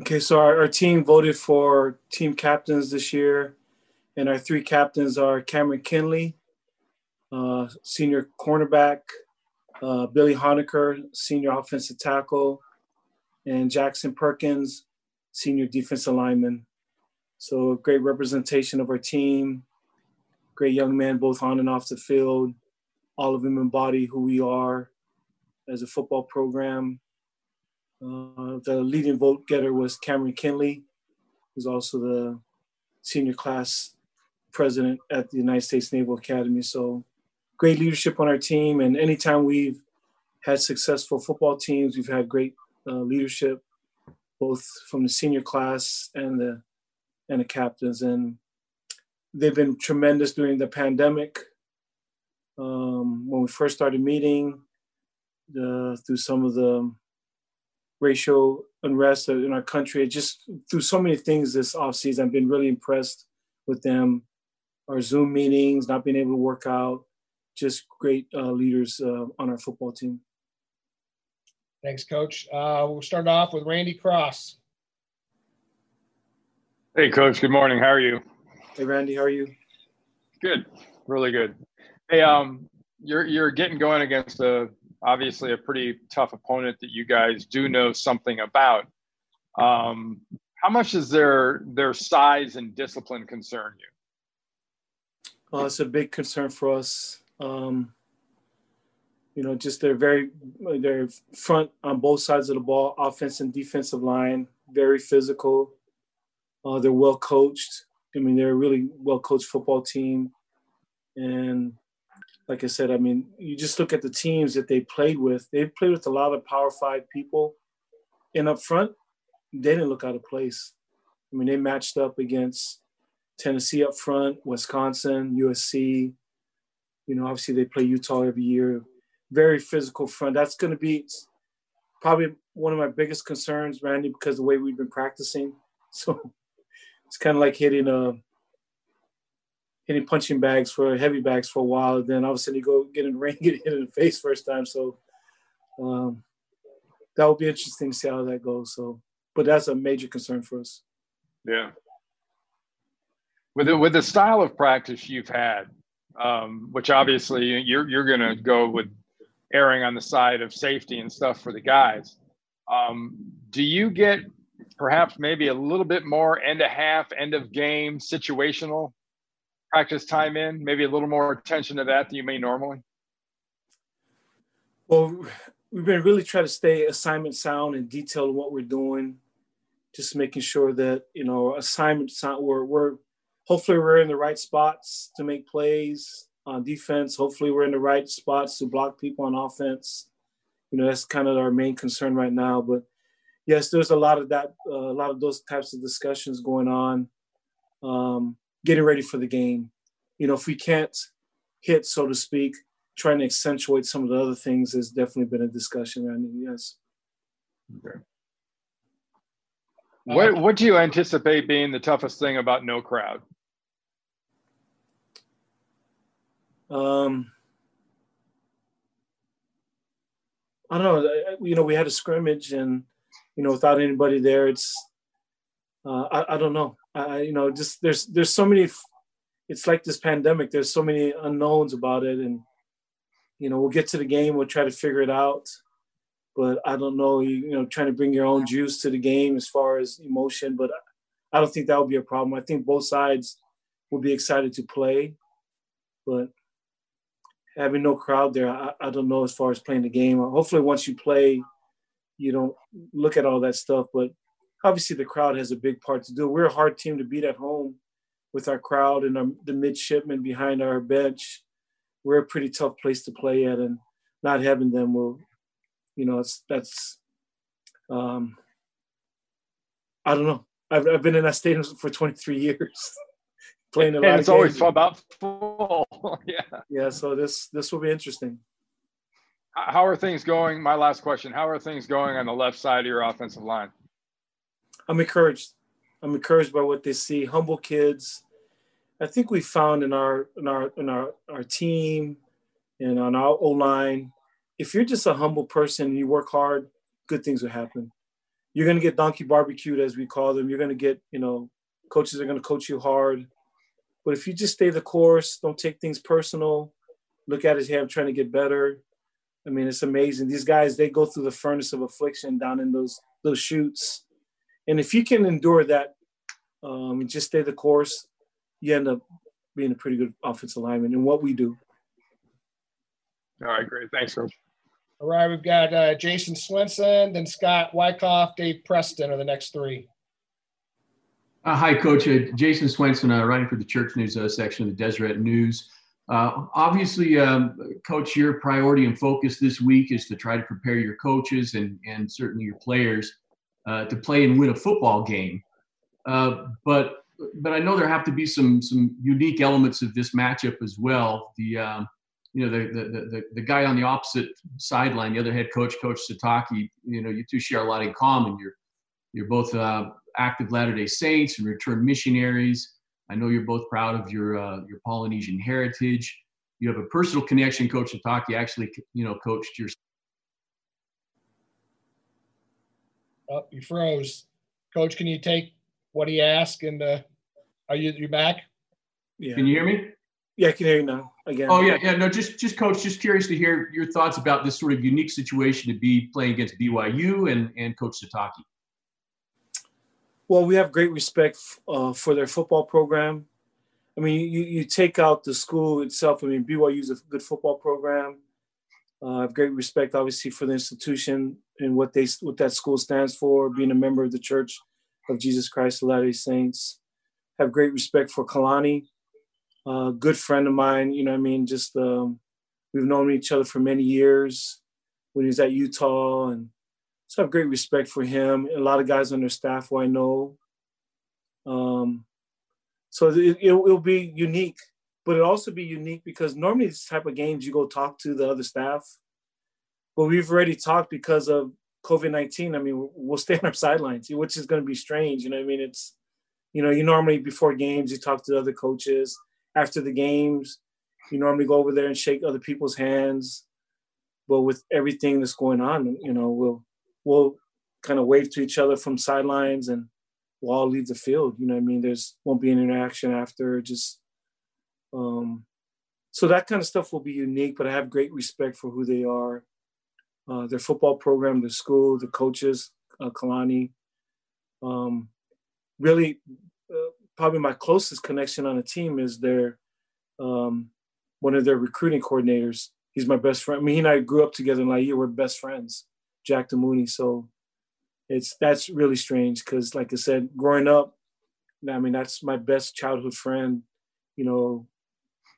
Okay, so our, our team voted for team captains this year, and our three captains are Cameron Kinley, uh, senior cornerback, uh, Billy Honecker, senior offensive tackle, and Jackson Perkins, senior defensive lineman. So great representation of our team, great young men both on and off the field. All of them embody who we are as a football program. Uh, the leading vote getter was Cameron Kinley, who's also the senior class president at the United States Naval Academy. So great leadership on our team. And anytime we've had successful football teams, we've had great uh, leadership, both from the senior class and the and the captains. And they've been tremendous during the pandemic. Um, when we first started meeting, uh, through some of the racial unrest in our country, just through so many things this offseason, I've been really impressed with them. Our Zoom meetings, not being able to work out, just great uh, leaders uh, on our football team. Thanks, Coach. Uh, we'll start off with Randy Cross. Hey, Coach. Good morning. How are you? Hey, Randy. How are you? Good. Really good. Hey, um, you're you're getting going against a obviously a pretty tough opponent that you guys do know something about. Um, how much does their their size and discipline concern you? Well, it's a big concern for us. Um, you know, just they're very they're front on both sides of the ball, offense and defensive line, very physical. Uh, they're well coached. I mean, they're a really well coached football team, and like I said, I mean, you just look at the teams that they played with. They played with a lot of Power Five people, and up front, they didn't look out of place. I mean, they matched up against Tennessee up front, Wisconsin, USC. You know, obviously they play Utah every year very physical front. That's going to be probably one of my biggest concerns, Randy, because the way we've been practicing. So it's kind of like hitting a hitting punching bags for heavy bags for a while. And then all of a sudden you go get in the ring, get hit in the face first time. So um, that will be interesting to see how that goes. So, but that's a major concern for us. Yeah. With the, with the style of practice you've had, um, which obviously you're you're going to go with erring on the side of safety and stuff for the guys. Um, do you get perhaps maybe a little bit more end of half, end of game situational practice time in? Maybe a little more attention to that than you may normally? Well, we've been really trying to stay assignment sound and detailed what we're doing, just making sure that you know assignment sound. We're we're hopefully we're in the right spots to make plays on defense. Hopefully, we're in the right spots to block people on offense. You know, that's kind of our main concern right now. But yes, there's a lot of that, uh, a lot of those types of discussions going on. Um, getting ready for the game. You know, if we can't hit, so to speak, trying to accentuate some of the other things has definitely been a discussion. I mean, yes. Okay. What What do you anticipate being the toughest thing about no crowd? Um, I don't know. You know, we had a scrimmage, and you know, without anybody there, it's uh, I, I don't know. I you know, just there's there's so many. It's like this pandemic. There's so many unknowns about it, and you know, we'll get to the game. We'll try to figure it out. But I don't know. You, you know, trying to bring your own juice to the game as far as emotion, but I don't think that would be a problem. I think both sides will be excited to play, but having no crowd there, I, I don't know as far as playing the game. Hopefully, once you play, you don't look at all that stuff. But obviously, the crowd has a big part to do. We're a hard team to beat at home with our crowd and our, the midshipmen behind our bench. We're a pretty tough place to play at, and not having them will, you know, it's that's. Um, I don't know. I've, I've been in that stadium for 23 years. playing a lot. And it's always about full. yeah. Yeah. So this this will be interesting. How are things going? My last question: How are things going on the left side of your offensive line? I'm encouraged. I'm encouraged by what they see. Humble kids. I think we found in our in our in our our team and on our O line, if you're just a humble person and you work hard, good things will happen. you're going to get donkey barbecued, as we call them. You're going to get, you know, coaches are going to coach you hard. But if you just stay the course, don't take things personal, look at it, hey, I'm trying to get better. I mean, it's amazing. These guys, they go through the furnace of affliction down in those those chutes. And if you can endure that um, and just stay the course, you end up being a pretty good offensive lineman and what we do. All right, great. Thanks, Coach. All right, we've got uh, Jason Swenson, then Scott Wyckoff, Dave Preston are the next three. Uh, hi, Coach. Uh, Jason Swenson, uh, writing for the Church News uh, section of the Deseret News. Uh, obviously, um, Coach, your priority and focus this week is to try to prepare your coaches and, and certainly your players uh, to play and win a football game. but but I know there have to be some some unique elements of this matchup as well. The um, you know, the, the, the, the guy on the opposite sideline, the other head coach, Coach Sitake. you know, you two share a lot in common. You're, you're both uh, active Latter-day Saints and returned missionaries. I know you're both proud of your, uh, your Polynesian heritage. You have a personal connection, Coach Sitake actually, you know, coached your. Oh, you froze. Coach, can you take what he asked and uh, are you, you back? Yeah. Can you hear me? Yeah, I can hear you now again. Oh yeah, yeah. No, just just coach, just curious to hear your thoughts about this sort of unique situation to be playing against BYU and and Coach Sitake. Well, we have great respect uh, for their football program. I mean, you, you take out the school itself. I mean, BYU is a good football program. Uh, I have great respect, obviously, for the institution and what they what that school stands for. Being a member of the Church of Jesus Christ of Latter-day Saints, have great respect for Kalani a good friend of mine. You know, what I mean, just um, we've known each other for many years when he was at Utah, and so I have great respect for him. A lot of guys on their staff who I know. Um, so it, will be unique, but it'll also be unique because normally this type of games you go talk to the other staff, but we've already talked because of COVID nineteen. I mean, we'll stay on our sidelines, which is going to be strange. You know, I mean, it's you know, you normally before games you talk to the other coaches after the games. You normally go over there and shake other people's hands, but with everything that's going on, you know, we'll we'll kind of wave to each other from sidelines and we'll all leave the field. You know, I mean, there's won't be an interaction after. Just um, so that kind of stuff will be unique. But I have great respect for who they are, uh, their football program, the school, the coaches, uh, Kalani. Um, really, uh, probably my closest connection on the team is their um, one of their recruiting coordinators. He's my best friend. I mean, he and I grew up together in Laie. We're best friends, Jack Damuni. So it's that's really strange because, like I said, growing up, I mean, that's my best childhood friend. You know,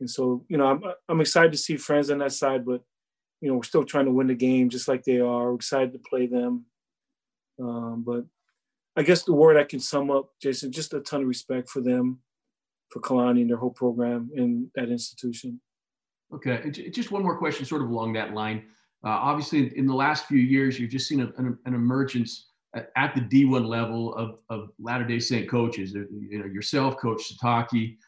and so you know, I'm I'm excited to see friends on that side, but you know, we're still trying to win the game just like they are. We're excited to play them. Um, but I guess the word I can sum up, Jason, just a ton of respect for them, for Kalani and their whole program in that institution. Okay, just one more question, sort of along that line. Uh, obviously, in the last few years, you've just seen a, an, an, emergence at, the D1 level of, of Latter-day Saint coaches. You know, yourself, Coach Sitake,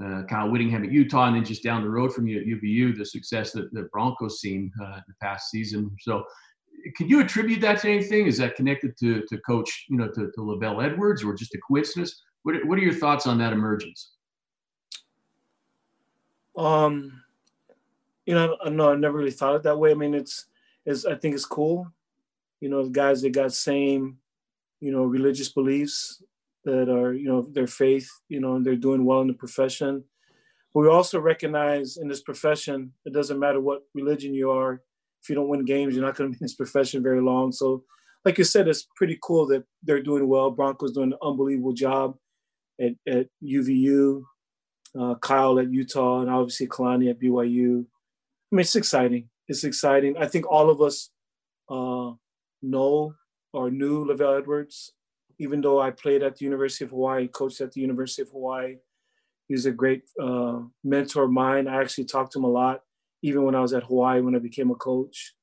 uh, Kyle Whittingham at Utah, and then just down the road from you at UVU, the success that the Broncos seen uh, the past season. So can you attribute that to anything? Is that connected to, to coach, you know, to, to LaVell Edwards or just a coincidence? What, what are your thoughts on that emergence? Um, you know, no, I never really thought it that way. I mean, it's, it's, I think it's cool. You know, the guys that got same, you know, religious beliefs that are, you know, their faith, you know, and they're doing well in the profession. But we also recognize in this profession, it doesn't matter what religion you are, if you don't win games, you're not going to be in this profession very long. So, like you said, it's pretty cool that they're doing well. Broncos doing an unbelievable job at, at UVU, uh, Kyle at Utah, and obviously Kalani at BYU. I mean, it's exciting. It's exciting. I think all of us uh, know or knew LaVell Edwards, even though I played at the University of Hawaii, coached at the University of Hawaii. He's a great uh, mentor of mine. I actually talked to him a lot even when I was at Hawaii when I became a coach.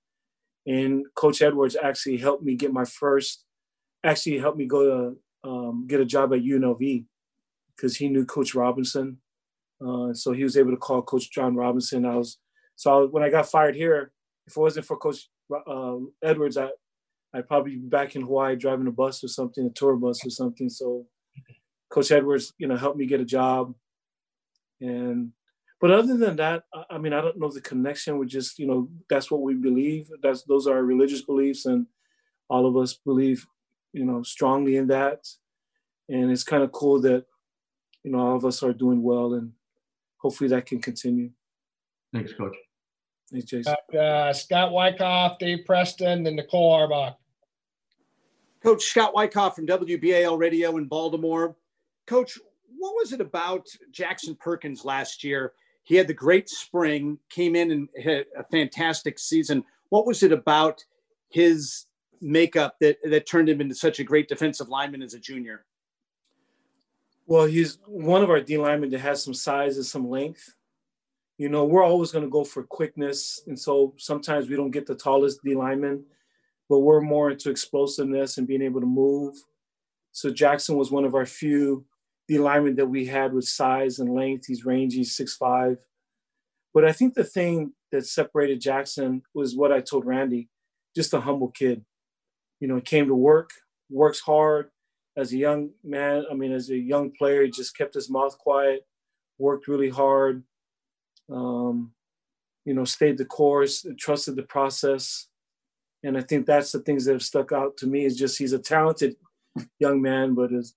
And Coach Edwards actually helped me get my first, actually helped me go to um, get a job at UNLV because he knew Coach Robinson. Uh, so he was able to call Coach John Robinson. I was so I, when I got fired here, if it wasn't for Coach uh, Edwards, I I'd probably be back in Hawaii driving a bus or something, a tour bus or something. So Coach Edwards, you know, helped me get a job. And but other than that, I mean, I don't know the connection. We just, you know, that's what we believe. That's those are our religious beliefs, and all of us believe, you know, strongly in that. And it's kind of cool that, you know, all of us are doing well, and hopefully that can continue. Thanks, Coach. Thanks, Jason. Uh, Scott Wyckoff, Dave Preston, and Nicole Auerbach. Coach Scott Wyckoff from WBAL Radio in Baltimore. Coach, what was it about Jackson Perkins last year? He had the great spring, came in and had a fantastic season. What was it about his makeup that, that turned him into such a great defensive lineman as a junior? Well, he's one of our D linemen that has some size and some length. You know, we're always going to go for quickness. And so sometimes we don't get the tallest D lineman, but we're more into explosiveness and being able to move. So Jackson was one of our few the alignment that we had with size and length. He's rangy, six five. But I think the thing that separated Jackson was what I told Randy, just a humble kid. You know, he came to work, works hard. As a young man, I mean, as a young player, he just kept his mouth quiet, worked really hard, um, you know, stayed the course, trusted the process. And I think that's the things that have stuck out to me is just he's a talented young man, but is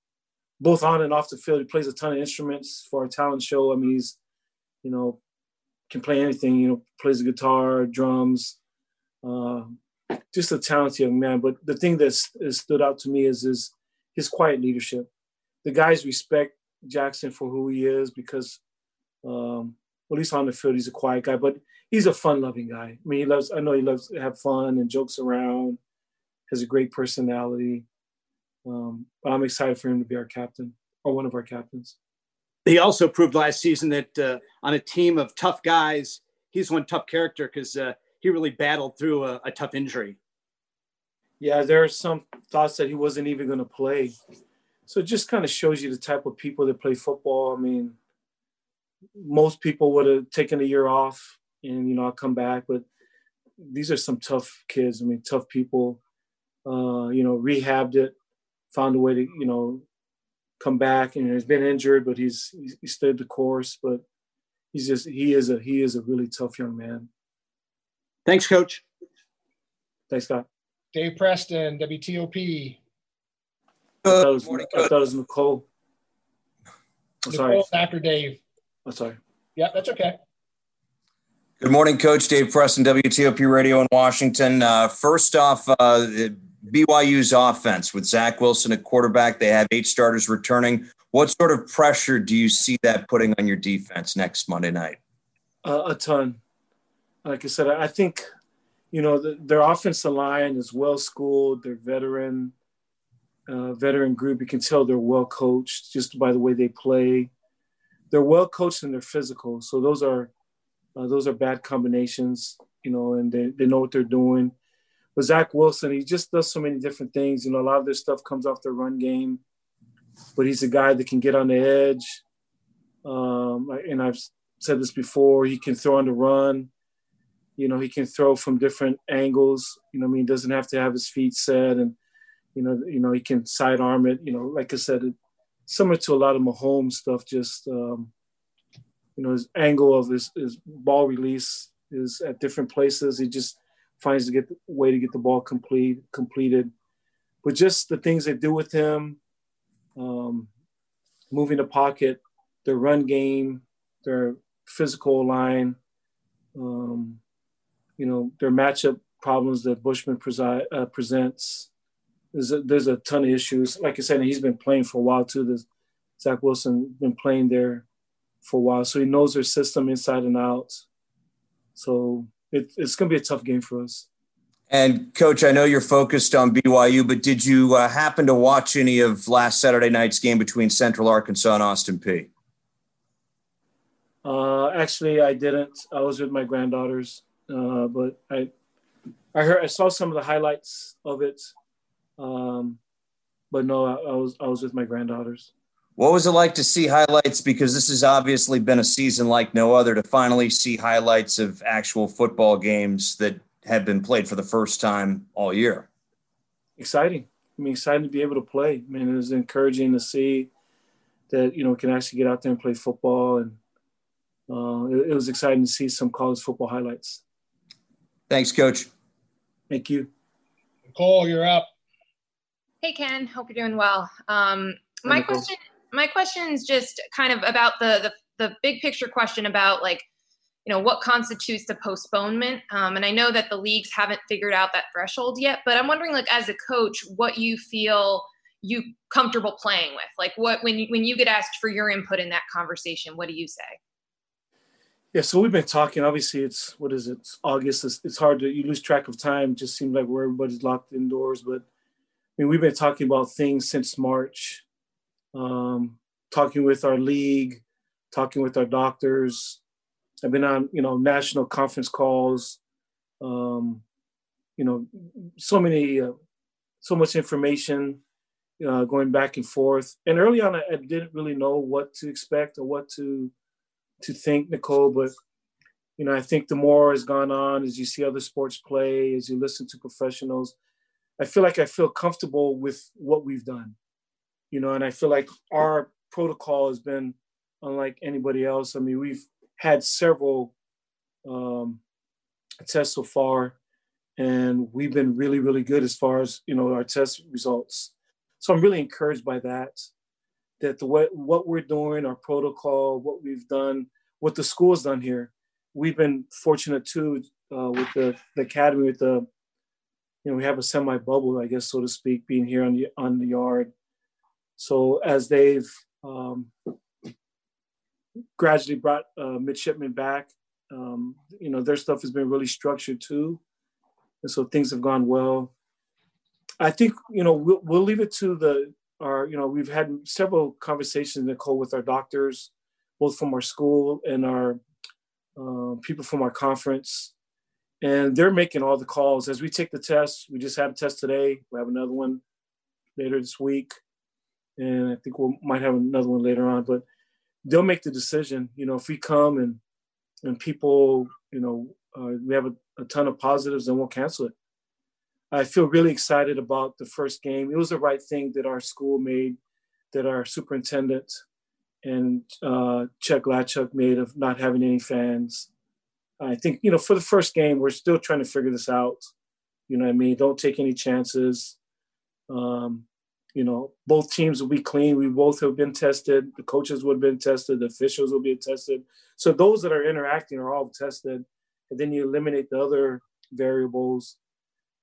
both on and off the field. He plays a ton of instruments for a talent show. I mean, he's, you know, can play anything, you know, plays the guitar, drums, uh, just a talented young man. But the thing that stood out to me is, is his quiet leadership. The guys respect Jackson for who he is because, um, at least on the field, he's a quiet guy, but he's a fun-loving guy. I mean, he loves. I know he loves to have fun and jokes around. Has a great personality. Um, but I'm excited for him to be our captain or one of our captains. He also proved last season that uh, on a team of tough guys, he's one tough character because uh, he really battled through a, a tough injury. Yeah, there are some thoughts that he wasn't even going to play. So it just kind of shows you the type of people that play football. I mean, most people would have taken a year off and you know I'll come back, but these are some tough kids. I mean, tough people. Uh, you know, rehabbed it, found a way to you know come back, and he's been injured, but he's he stayed the course. But he's just he is a he is a really tough young man. Thanks, Coach. Thanks, Scott. Dave Preston, WTOP. Good morning. I thought it was Nicole. I'm sorry. after Dave. I'm sorry. Yeah, that's okay. Good morning, Coach Dave Preston, WTOP Radio in Washington. Uh, first off, uh, BYU's offense with Zach Wilson at quarterback, they have eight starters returning. What sort of pressure do you see that putting on your defense next Monday night? Uh, a ton. Like I said, I think you know the, their offensive line is well schooled. They're veteran, uh, veteran group. You can tell they're well coached just by the way they play they're well coached and they're physical. So those are uh, those are bad combinations, you know, and they, they know what they're doing. But Zach Wilson, he just does so many different things. You know, a lot of their stuff comes off the run game, but he's a guy that can get on the edge. Um, and I've said this before, he can throw on the run. You know, he can throw from different angles. You know, I mean, he doesn't have to have his feet set, and you know, you know, he can sidearm it. You know, like I said, similar to a lot of Mahomes stuff. Just um, you know, his angle of his, his ball release is at different places. He just finds to get way to get the ball complete completed. But just the things they do with him, um, moving the pocket, their run game, their physical line, um, you know, their matchup problems that Bushman presi- uh, presents there's a, there's a ton of issues. Like I said, he's been playing for a while too. There's, Zach Wilson been playing there for a while, so he knows their system inside and out. So it, it's going to be a tough game for us. And coach, I know you're focused on BYU, but did you uh, happen to watch any of last Saturday night's game between Central Arkansas and Austin Peay? Uh, actually, I didn't. I was with my granddaughters, uh, but I, I heard, I saw some of the highlights of it. Um, but no, I, I was I was with my granddaughters. What was it like to see highlights? Because this has obviously been a season like no other to finally see highlights of actual football games that have been played for the first time all year. exciting. I mean, exciting to be able to play. I mean, it was encouraging to see that you know we can actually get out there and play football, and uh, it, it was exciting to see some college football highlights. Thanks, Coach. Thank you. Nicole, you're up. Hey Ken, hope you're doing well. Um, my question, my question is just kind of about the, the the big picture question about like, you know, what constitutes the postponement. Um, and I know that the leagues haven't figured out that threshold yet, but I'm wondering, like, as a coach, what you feel you comfortable playing with. Like, what when you, when you get asked for your input in that conversation, what do you say? Yeah, so we've been talking. Obviously, it's what is it? It's August. It's, it's hard to you lose track of time. It just seems like where everybody's locked indoors, but mean, we've been talking about things since March, um, talking with our league, talking with our doctors. I've been on, you know, national conference calls. Um, you know, so many, uh, so much information uh, going back and forth. And early on, I, I didn't really know what to expect or what to to think, Nicole. But you know, I think the more has gone on as you see other sports play, as you listen to professionals, I feel like I feel comfortable with what we've done, you know, and I feel like our protocol has been unlike anybody else. I mean, we've had several um, tests so far, and we've been really, really good as far as you know our test results. So I'm really encouraged by that. That the what what we're doing, our protocol, what we've done, what the school's done here, we've been fortunate too uh, with the, the academy with the you know, we have a semi bubble, I guess, so to speak, being here on the on the yard. So as they've um, gradually brought uh, midshipmen back, um, you know, their stuff has been really structured too, and so things have gone well. I think you know we'll, we'll leave it to the our you know we've had several conversations Nicole with our doctors, both from our school and our uh, people from our conference and they're making all the calls as we take the test. We just had a test today. We have another one later this week, and I think we might have another one later on. But they'll make the decision. You know, if we come and and people, you know, uh, we have a, a ton of positives, then we'll cancel it. I feel really excited about the first game. It was the right thing that our school made, that our superintendent and uh, Chuck Gladchuk made of not having any fans. I think, you know, for the first game, we're still trying to figure this out. You know what I mean? Don't take any chances. Um, you know, both teams will be clean. We both have been tested. The coaches would have been tested. The officials will be tested. So those that are interacting are all tested. And then you eliminate the other variables.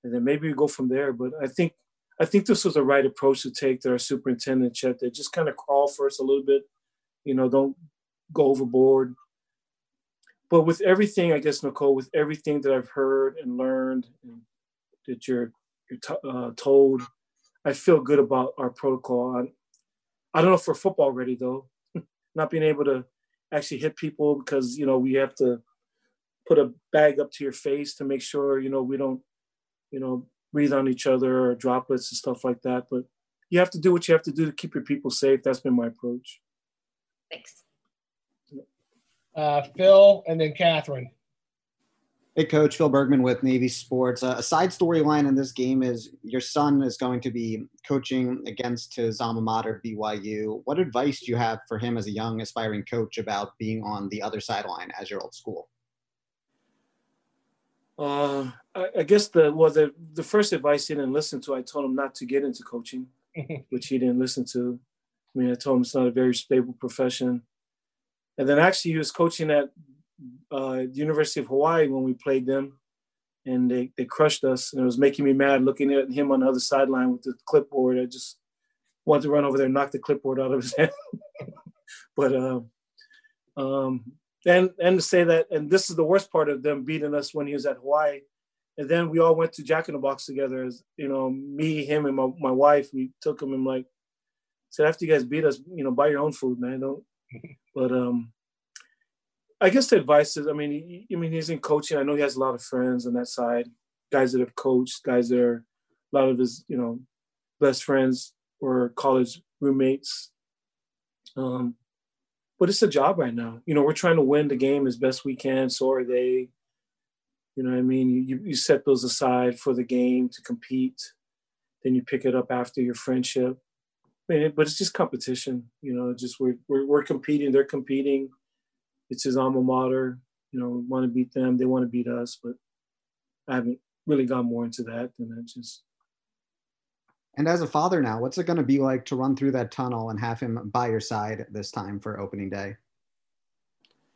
And then maybe we go from there. But I think I think this was the right approach to take to our superintendent Chet that just kind of crawl first a little bit. You know, don't go overboard but with everything, I guess Nicole, with everything that I've heard and learned, and that you're you're t- uh, told, I feel good about our protocol. I, I don't know if we're football ready though, not being able to actually hit people because you know we have to put a bag up to your face to make sure you know we don't you know breathe on each other or droplets and stuff like that. But you have to do what you have to do to keep your people safe. That's been my approach. Thanks uh, Phil, and then Catherine. Hey, Coach Phil Bergman with Navy Sports. Uh, a side storyline in this game is your son is going to be coaching against his alma mater, BYU. What advice do you have for him as a young aspiring coach about being on the other sideline as your old school? Uh, I, I, guess the well the the first advice he didn't listen to. I told him not to get into coaching, which he didn't listen to. I mean, I told him it's not a very stable profession. And then actually, he was coaching at uh, University of Hawaii when we played them, and they, they crushed us. And it was making me mad looking at him on the other sideline with the clipboard. I just wanted to run over there and knock the clipboard out of his hand. but um, um, and and to say that, and this is the worst part of them beating us when he was at Hawaii. And then we all went to Jack in the Box together. As you know, me, him, and my, my wife. We took him and like said, after you guys beat us, you know, buy your own food, man. Don't but um, I guess the advice is, I mean, he, I mean, he's in coaching. I know he has a lot of friends on that side, guys that have coached, guys that are a lot of his, you know, best friends or college roommates. Um, but it's a job right now. You know, we're trying to win the game as best we can. So are they. You know, I mean, you you set those aside for the game to compete, then you pick it up after your friendship. But it's just competition, you know. Just we're, we're we're competing, they're competing. It's his alma mater, you know. We want to beat them, they want to beat us, but I haven't really gone more into that than that. Just and as a father now, what's it going to be like to run through that tunnel and have him by your side this time for opening day?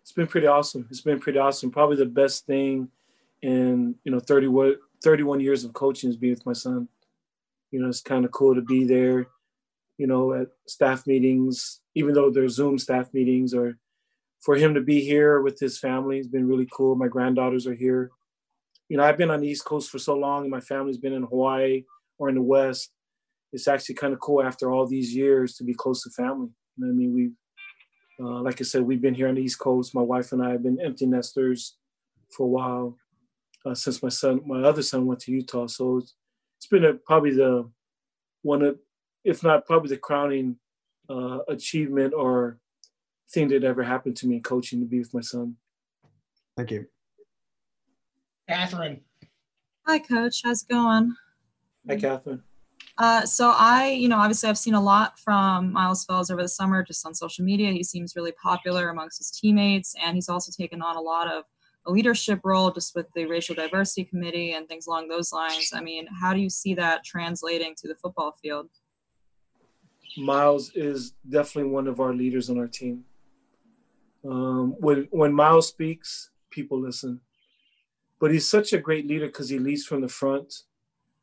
It's been pretty awesome. It's been pretty awesome. Probably the best thing in you know 30 31 years of coaching is being with my son. You know, it's kind of cool to be there. You know, at staff meetings, even though they're Zoom staff meetings, or for him to be here with his family has been really cool. My granddaughters are here. You know, I've been on the East Coast for so long, and my family's been in Hawaii or in the West it's actually kind of cool after all these years to be close to family. You know I mean? We, uh, like I said, we've been here on the East Coast. My wife and I have been empty nesters for a while uh, since my son, my other son, went to Utah. So it's, it's been a, probably the one of, if not probably the crowning uh, achievement or thing that ever happened to me in coaching to be with my son. Thank you. Catherine. Hi, Coach. How's it going? Hi, Catherine. Uh, so I, you know, obviously I've seen a lot from Miles Fells over the summer, just on social media. He seems really popular amongst his teammates, and he's also taken on a lot of a leadership role just with the racial diversity committee and things along those lines. I mean, how do you see that translating to the football field? Miles is definitely one of our leaders on our team. Um, when when Miles speaks, people listen. But he's such a great leader because he leads from the front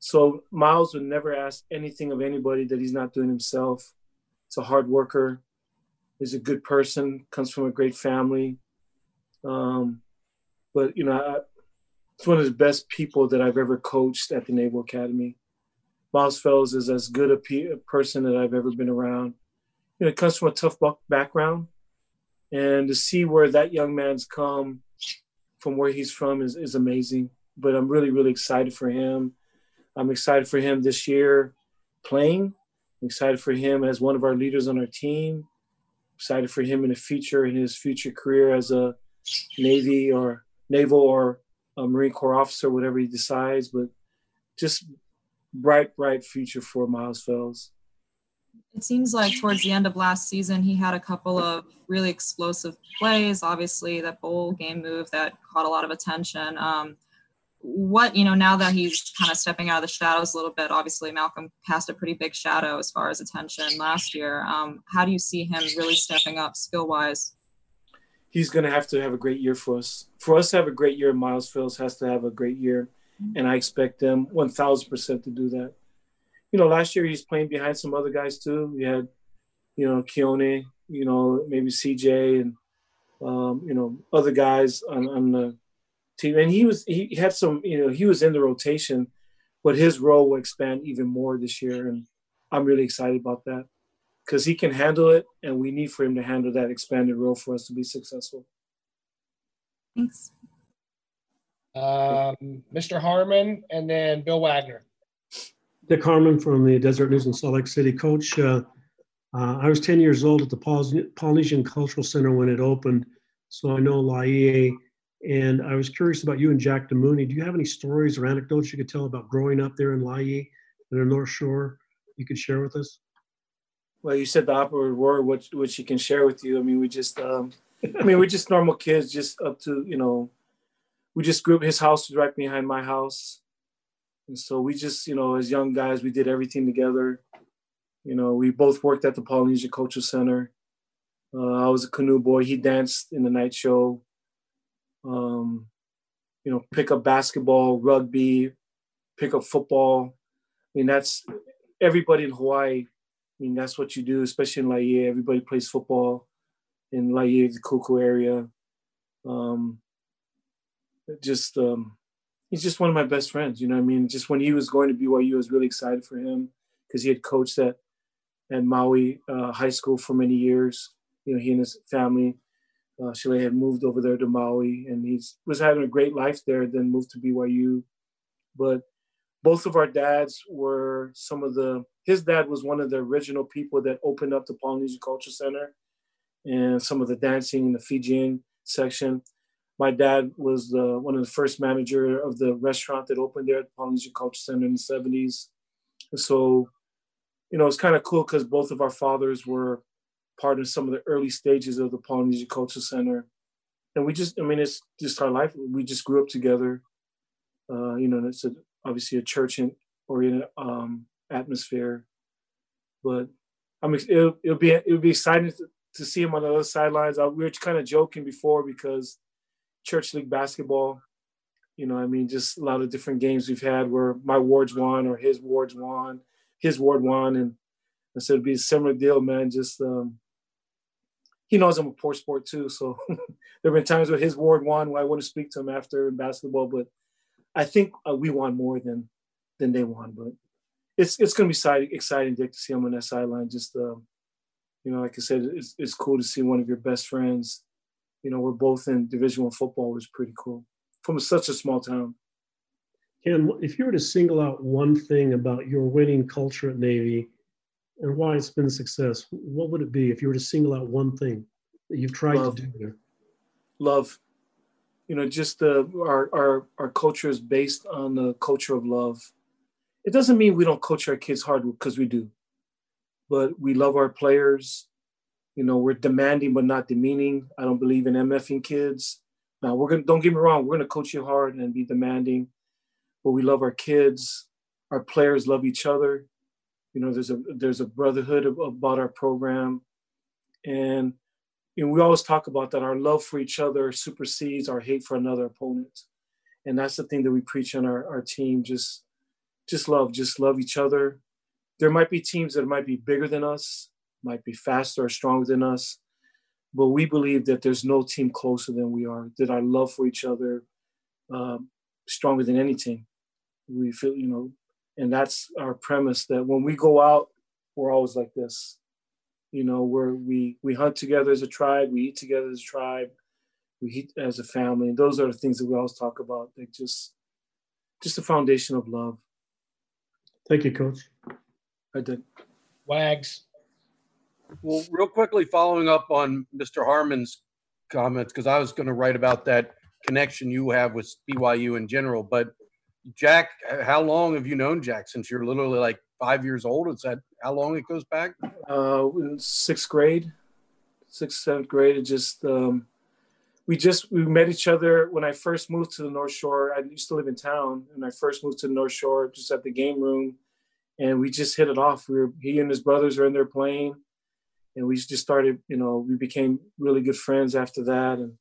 so Miles would never ask anything of anybody that he's not doing himself. He's a hard worker. He's a good person. Comes from a great family. Um, but you know, I, it's one of the best people that I've ever coached at the Naval Academy. Miles Fells is as good a, pe- a person that I've ever been around. You know, it comes from a tough background, and to see where that young man's come from where he's from is, is amazing. But I'm really, really excited for him I'm excited for him this year playing. I'm excited for him as one of our leaders on our team. Excited for him in the future, in his future career as a Navy or Naval or a Marine Corps officer, whatever he decides. But just bright, bright future for Miles Fells. It seems like towards the end of last season, he had a couple of really explosive plays. Obviously, that bowl game move that caught a lot of attention. Um, what you know now that he's kind of stepping out of the shadows a little bit obviously malcolm cast a pretty big shadow as far as attention last year um, how do you see him really stepping up skill wise he's going to have to have a great year for us for us to have a great year miles Fells has to have a great year and i expect them 1000% to do that you know last year he's playing behind some other guys too we had you know keone you know maybe cj and um, you know other guys on, on the team. And he was he had some, you know, he was in the rotation, but his role will expand even more this year. And I'm really excited about that because he can handle it, and we need for him to handle that expanded role for us to be successful. Thanks. Um, Mr. Harmon, and then Bill Wagner. Dick Harmon from the Deseret News in Salt Lake City. Coach, uh, uh, I was 10 years old at the Polynesian Cultural Center when it opened, so I know Laie and I was curious about you and Jack Damuni. Do you have any stories or anecdotes you could tell about growing up there in Laie, in the North Shore, you could share with us? Well, you said the operative word, which which you can share with you. I mean, we just, um, I mean, we're just normal kids, just up to you know, we just grew up. His house was right behind my house, and so we just, you know, as young guys, we did everything together. You know, we both worked at the Polynesian Cultural Center. Uh, I was a canoe boy. He danced in the night show um, you know, pick up basketball, rugby, pick up football. I mean, that's everybody in Hawaii. I mean, that's what you do, especially in Laie. Everybody plays football in Laie, the Kahuku area. Um, just, um, he's just one of my best friends. You know I mean? Just when he was going to BYU, I was really excited for him because he had coached at, at Maui uh, High School for many years. You know, he and his family uh, had moved over there to Maui, and he was having a great life there. Then moved to BYU, but both of our dads were some of the. His dad was one of the original people that opened up the Polynesian Culture Center, and some of the dancing in the Fijian section. My dad was one of the first manager of the restaurant that opened there at the Polynesian Culture Center in the '70s. And so, you know, it's kind of cool because both of our fathers were part of some of the early stages of the Polynesian Cultural Center. And we just, I mean, it's just our life. We just grew up together. Uh, you know, it's a, obviously a church oriented um, atmosphere. But I mean, it'll, it'll be it'll be exciting to, to see him on the other sidelines. I, we were kind of joking before because church league basketball, you know, I mean, just a lot of different games we've had where my wards won or his wards won, his ward won, and, and so it'd be a similar deal, man. Just um, he knows I'm a poor sport too, so there have been times where his ward won where I wouldn't speak to him after in basketball, but I think uh, we won more than than they won. But it's it's going to be exciting, exciting, Dick, to see him on that sideline. Just um, you know, like I said, it's, it's cool to see one of your best friends. You know, we're both in Division One football, was pretty cool from such a small town. Ken, if you were to single out one thing about your winning culture at Navy and why it's been a success, what would it be if you were to single out one thing that you've tried Love. to do there? Love. You know, just uh, our, our, our culture is based on the culture of love. It doesn't mean we don't coach our kids hard because we do but we love our players. You know, we're demanding but not demeaning. I don't believe in MFing kids. Now we're gonna don't get me wrong, we're gonna coach you hard and be demanding, but we love our kids. Our players love each other. You know, there's a there's a brotherhood about our program, and know, we always talk about that. Our love for each other supersedes our hate for another opponent, and that's the thing that we preach on our, our team. Just just love, just love each other there might be teams that might be bigger than us, might be faster or stronger than us, but we believe that there's no team closer than we are. That our love for each other um, stronger than any team. We feel, you know, and that's our premise. That when we go out, we're always like this. You know, where we we hunt together as a tribe, we eat together as a tribe, we eat as a family. And those are the things that we always talk about. Like just just the foundation of love. Thank you, Coach. I did. Wags. Well, real quickly, following up on Mr. Harmon's comments, because I was going to write about that connection you have with BYU in general. But Jack, how long have you known Jack? Since you're literally like five years old? Is that how long it goes back? Uh, sixth grade, sixth, seventh grade. It just um, we just we met each other when I first moved to the North Shore. I used to live in town, and I first moved to the North Shore just at the game room and we just hit it off. We were he and his brothers were in there playing, and we just started. You know, we became really good friends after that, and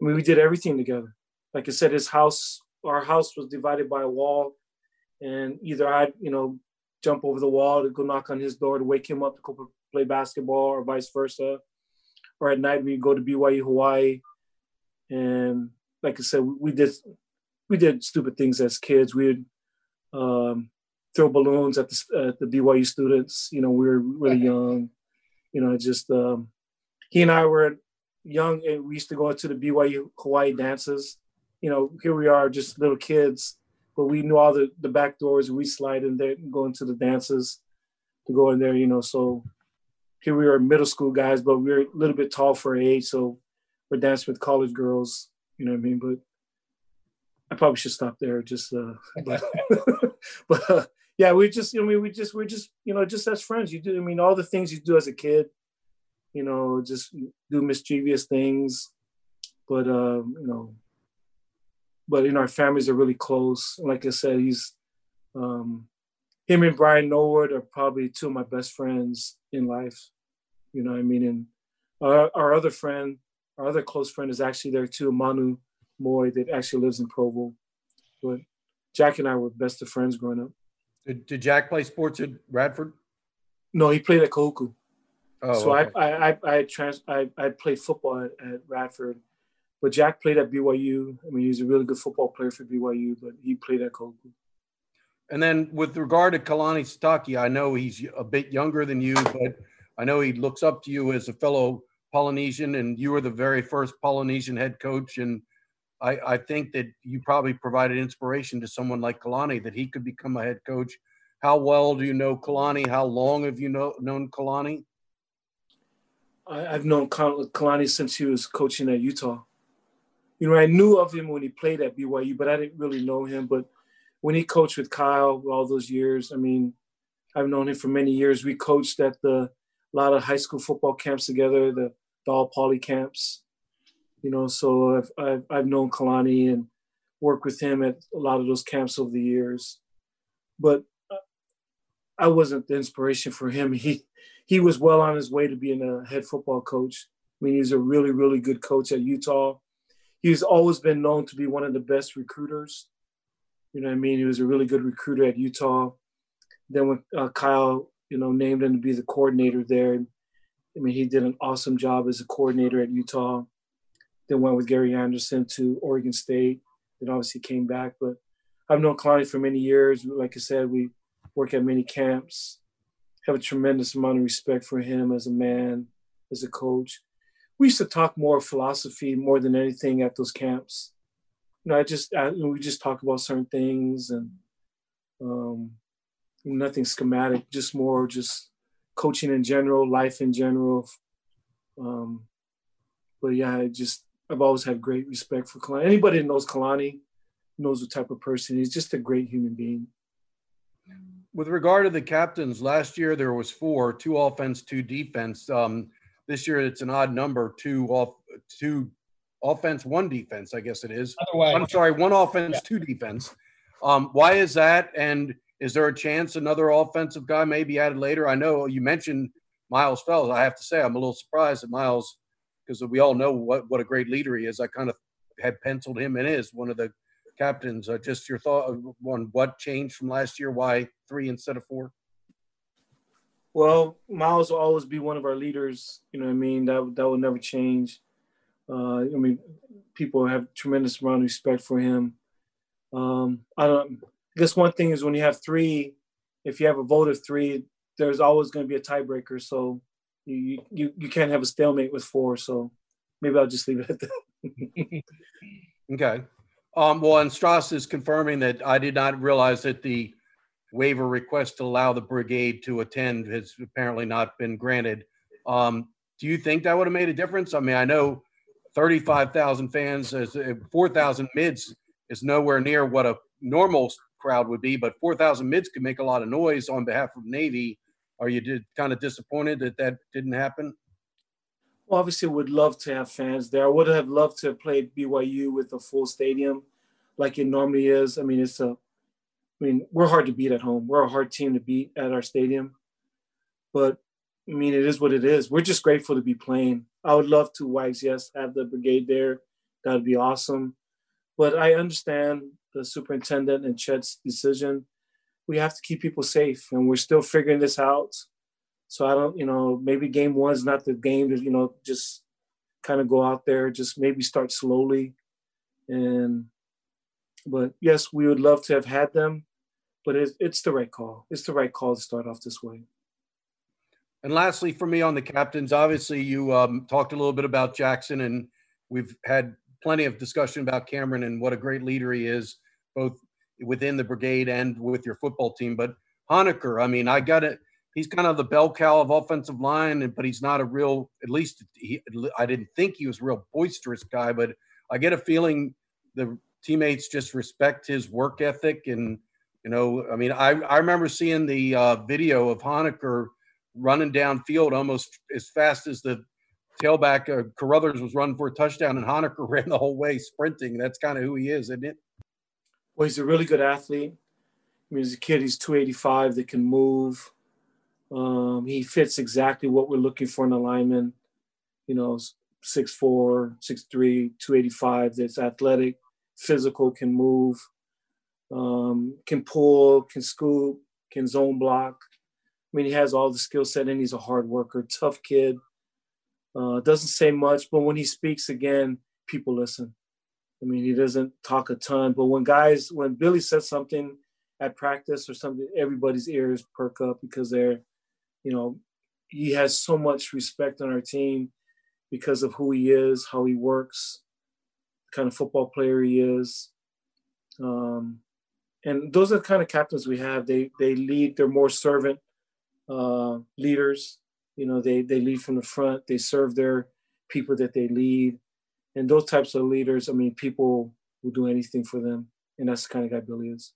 I mean, we did everything together. Like I said, his house, our house was divided by a wall, and either I'd you know jump over the wall to go knock on his door to wake him up to go play basketball, or vice versa. Or at night we'd go to BYU Hawaii, and like I said, we did we did stupid things as kids. We'd um, throw balloons at the, at the BYU students. You know, we were really young. You know, just um, he and I were young, and we used to go to the BYU Hawaii dances. You know, here we are, just little kids, but we knew all the, the back doors, we slide in there and go into the dances to go in there. You know, so here we are, middle school guys, but we are a little bit tall for age, so we're dancing with college girls. You know what I mean? But I probably should stop there. Just, uh, but, but uh, yeah, we just, I mean, we just, we're just, you know, just as friends. You do, I mean, all the things you do as a kid, you know, just do mischievous things, but um, you know, but in our families are really close. Like I said, he's, um, him and Brian Norwood are probably two of my best friends in life. You know, I mean, and our, our other friend, our other close friend is actually there too, Manu Moy, that actually lives in Provo. But Jack and I were best of friends growing up. Did, did Jack play sports at Radford? No, he played at Kahuku. Oh, so okay. I, I I trans I, I played football at, at, Radford, but Jack played at BYU. I mean, he's a really good football player for BYU, but he played at Kahuku. And then with regard to Kalani Sitake, I know he's a bit younger than you, but I know he looks up to you as a fellow Polynesian, and you were the very first Polynesian head coach. And I, I think that you probably provided inspiration to someone like Kalani that he could become a head coach. How well do you know Kalani? How long have you know, known Kalani? I, have known Kalani since he was coaching at Utah. You know, I knew of him when he played at BYU, but I didn't really know him. But when he coached with Kyle all those years, I mean, I've known him for many years. We coached at the a lot of high school football camps together, the, the all poly camps. You know, so I've, I've, I've known Kalani and worked with him at a lot of those camps over the years. But I wasn't the inspiration for him. He he was well on his way to being a head football coach. I mean, he's a really, really good coach at Utah. He's always been known to be one of the best recruiters. You know what I mean? He was a really good recruiter at Utah. Then when uh, Kyle, you know, named him to be the coordinator there, I mean, he did an awesome job as a coordinator at Utah. Then went with Gary Anderson to Oregon State. Then obviously came back. But I've known Kalani for many years. Like I said, we work at many camps. Have a tremendous amount of respect for him as a man, as a coach. We used to talk more philosophy more than anything at those camps. You know, I just I, we just talk about certain things and um, nothing schematic, just more just coaching in general, life in general. Um, but yeah, just I've always had great respect for Kalani. Anybody that knows Kalani knows the type of person he's just a great human being. With regard to the captains, last year there was four, two offense, two defense. Um, this year it's an odd number, two off, two offense, one defense. I guess it is. Otherwise, I'm sorry, one offense, two defense. Um, why is that? And is there a chance another offensive guy may be added later? I know you mentioned Miles Fells. I have to say I'm a little surprised that Miles because we all know what what a great leader he is. I kind of had penciled him in as one of the captains. Uh, just your thought on what changed from last year? Why three instead of four? Well, Miles will always be one of our leaders. You know what I mean? That that will never change. Uh, I mean, people have tremendous amount of respect for him. Um, I don't. I guess one thing is when you have three, if you have a vote of three, there's always going to be a tiebreaker. So you you you can't have a stalemate with four. So maybe I'll just leave it at that. okay. Um, well, and Strauss is confirming that I did not realize that the waiver request to allow the brigade to attend has apparently not been granted. Um, do you think that would have made a difference? I mean, I know 35,000 fans, uh, 4,000 mids is nowhere near what a normal crowd would be, but 4,000 mids could make a lot of noise on behalf of Navy. Are you did, kind of disappointed that that didn't happen? Well, obviously, would love to have fans there. I would have loved to have played BYU with a full stadium, like it normally is. I mean, it's a, I mean, we're hard to beat at home. We're a hard team to beat at our stadium, but I mean, it is what it is. We're just grateful to be playing. I would love to, Wags, yes, have the brigade there. That would be awesome. But I understand the superintendent and Chet's decision. We have to keep people safe, and we're still figuring this out. So I don't, you know, maybe game one's not the game to, you know, just kind of go out there, just maybe start slowly. And, but yes, we would love to have had them, but it's, it's the right call. It's the right call to start off this way. And lastly, for me on the captains, obviously you um, talked a little bit about Jackson, and we've had plenty of discussion about Cameron and what a great leader he is, both within the brigade and with your football team. But Honaker, I mean, I got it he's kind of the bell cow of offensive line, but he's not a real. At least he, I didn't think he was a real boisterous guy, but I get a feeling the teammates just respect his work ethic and you know i mean i, I remember seeing the uh, video of honaker running downfield almost as fast as the tailback uh, Carothers was running for a touchdown and honaker ran the whole way sprinting that's kind of who he is isn't it well he's a really good athlete I mean, as a kid he's 285 that can move um, he fits exactly what we're looking for in a lineman. You know, 6'4, 6'3, 285, that's athletic, physical, can move, um, can pull, can scoop, can zone block. I mean, he has all the skill set and he's a hard worker, tough kid. Uh, doesn't say much, but when he speaks again, people listen. I mean, he doesn't talk a ton, but when guys, when Billy says something at practice or something, everybody's ears perk up because they're you know, he has so much respect on our team because of who he is, how he works, kind of football player he is. Um, and those are the kind of captains we have. They they lead. They're more servant uh, leaders. You know, they they lead from the front. They serve their people that they lead, and those types of leaders. I mean, people will do anything for them, and that's the kind of guy Billy is.